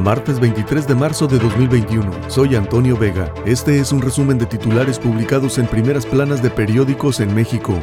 Martes 23 de marzo de 2021. Soy Antonio Vega. Este es un resumen de titulares publicados en primeras planas de periódicos en México.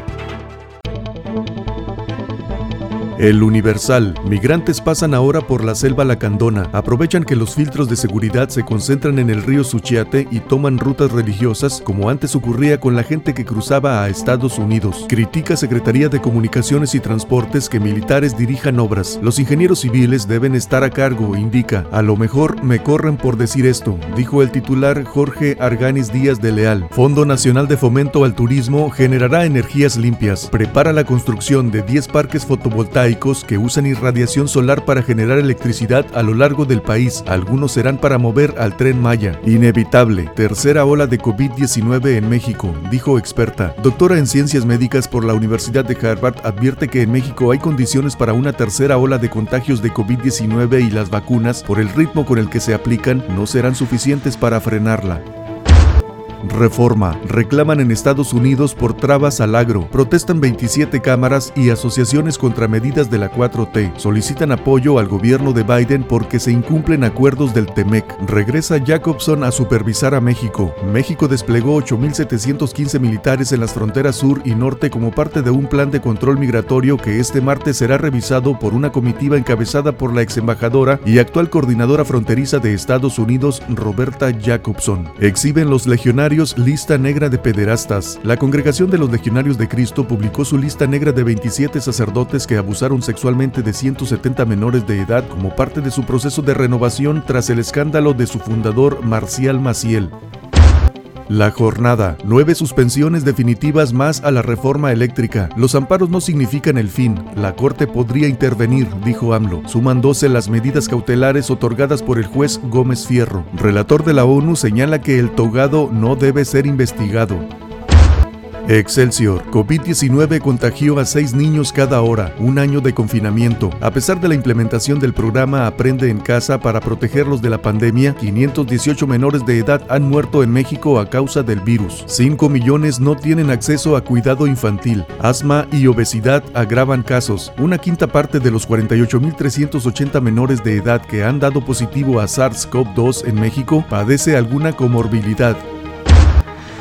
El Universal. Migrantes pasan ahora por la selva lacandona. Aprovechan que los filtros de seguridad se concentran en el río Suchiate y toman rutas religiosas, como antes ocurría con la gente que cruzaba a Estados Unidos. Critica Secretaría de Comunicaciones y Transportes que militares dirijan obras. Los ingenieros civiles deben estar a cargo, indica. A lo mejor me corren por decir esto, dijo el titular Jorge Arganis Díaz de Leal. Fondo Nacional de Fomento al Turismo generará energías limpias. Prepara la construcción de 10 parques fotovoltaicos que usan irradiación solar para generar electricidad a lo largo del país. Algunos serán para mover al tren Maya. Inevitable. Tercera ola de COVID-19 en México, dijo experta. Doctora en ciencias médicas por la Universidad de Harvard advierte que en México hay condiciones para una tercera ola de contagios de COVID-19 y las vacunas, por el ritmo con el que se aplican, no serán suficientes para frenarla. Reforma. Reclaman en Estados Unidos por trabas al agro. Protestan 27 cámaras y asociaciones contra medidas de la 4T. Solicitan apoyo al gobierno de Biden porque se incumplen acuerdos del TEMEC. Regresa Jacobson a supervisar a México. México desplegó 8.715 militares en las fronteras sur y norte como parte de un plan de control migratorio que este martes será revisado por una comitiva encabezada por la ex embajadora y actual coordinadora fronteriza de Estados Unidos, Roberta Jacobson. Exhiben los legionarios Lista Negra de Pederastas. La Congregación de los Legionarios de Cristo publicó su lista negra de 27 sacerdotes que abusaron sexualmente de 170 menores de edad como parte de su proceso de renovación tras el escándalo de su fundador Marcial Maciel. La jornada. Nueve suspensiones definitivas más a la reforma eléctrica. Los amparos no significan el fin. La Corte podría intervenir, dijo AMLO. Suman 12 las medidas cautelares otorgadas por el juez Gómez Fierro. Relator de la ONU señala que el togado no debe ser investigado. Excelsior. COVID-19 contagió a seis niños cada hora, un año de confinamiento. A pesar de la implementación del programa Aprende en casa para protegerlos de la pandemia, 518 menores de edad han muerto en México a causa del virus. 5 millones no tienen acceso a cuidado infantil. Asma y obesidad agravan casos. Una quinta parte de los 48.380 menores de edad que han dado positivo a SARS-CoV-2 en México padece alguna comorbilidad.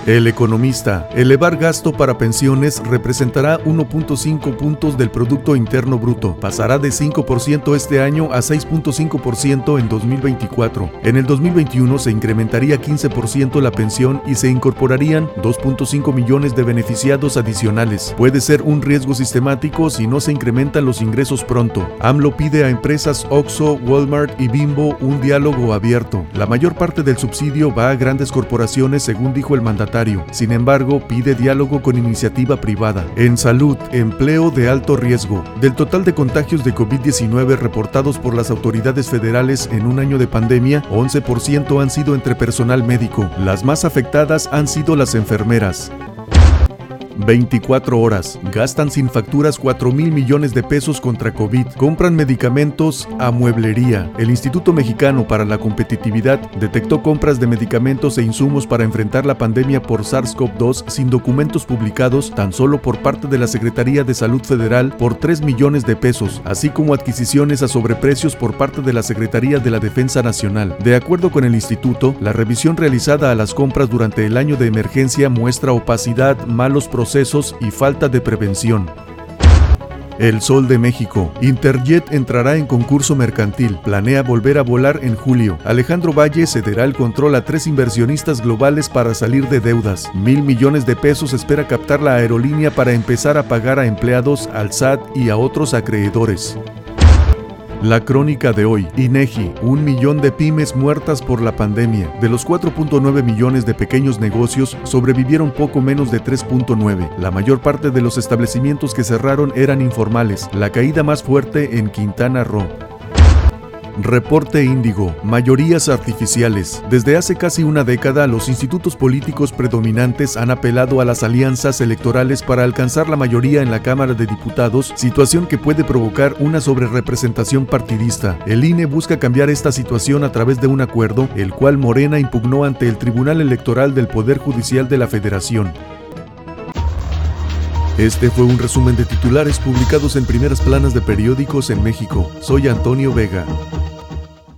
El economista, elevar gasto para pensiones representará 1.5 puntos del Producto Interno Bruto. Pasará de 5% este año a 6.5% en 2024. En el 2021 se incrementaría 15% la pensión y se incorporarían 2.5 millones de beneficiados adicionales. Puede ser un riesgo sistemático si no se incrementan los ingresos pronto. AMLO pide a empresas OXO, Walmart y Bimbo un diálogo abierto. La mayor parte del subsidio va a grandes corporaciones según dijo el mandatario sin embargo, pide diálogo con iniciativa privada. En salud, empleo de alto riesgo. Del total de contagios de COVID-19 reportados por las autoridades federales en un año de pandemia, 11% han sido entre personal médico. Las más afectadas han sido las enfermeras. 24 horas. Gastan sin facturas 4 mil millones de pesos contra COVID. Compran medicamentos a mueblería. El Instituto Mexicano para la Competitividad detectó compras de medicamentos e insumos para enfrentar la pandemia por SARS-CoV-2 sin documentos publicados tan solo por parte de la Secretaría de Salud Federal por 3 millones de pesos, así como adquisiciones a sobreprecios por parte de la Secretaría de la Defensa Nacional. De acuerdo con el instituto, la revisión realizada a las compras durante el año de emergencia muestra opacidad, malos procesos y falta de prevención. El Sol de México. Interjet entrará en concurso mercantil. Planea volver a volar en julio. Alejandro Valle cederá el control a tres inversionistas globales para salir de deudas. Mil millones de pesos espera captar la aerolínea para empezar a pagar a empleados, al SAT y a otros acreedores. La crónica de hoy, INEGI, un millón de pymes muertas por la pandemia. De los 4.9 millones de pequeños negocios, sobrevivieron poco menos de 3.9. La mayor parte de los establecimientos que cerraron eran informales. La caída más fuerte en Quintana Roo. Reporte Índigo, mayorías artificiales. Desde hace casi una década, los institutos políticos predominantes han apelado a las alianzas electorales para alcanzar la mayoría en la Cámara de Diputados, situación que puede provocar una sobrerepresentación partidista. El INE busca cambiar esta situación a través de un acuerdo, el cual Morena impugnó ante el Tribunal Electoral del Poder Judicial de la Federación. Este fue un resumen de titulares publicados en primeras planas de periódicos en México. Soy Antonio Vega.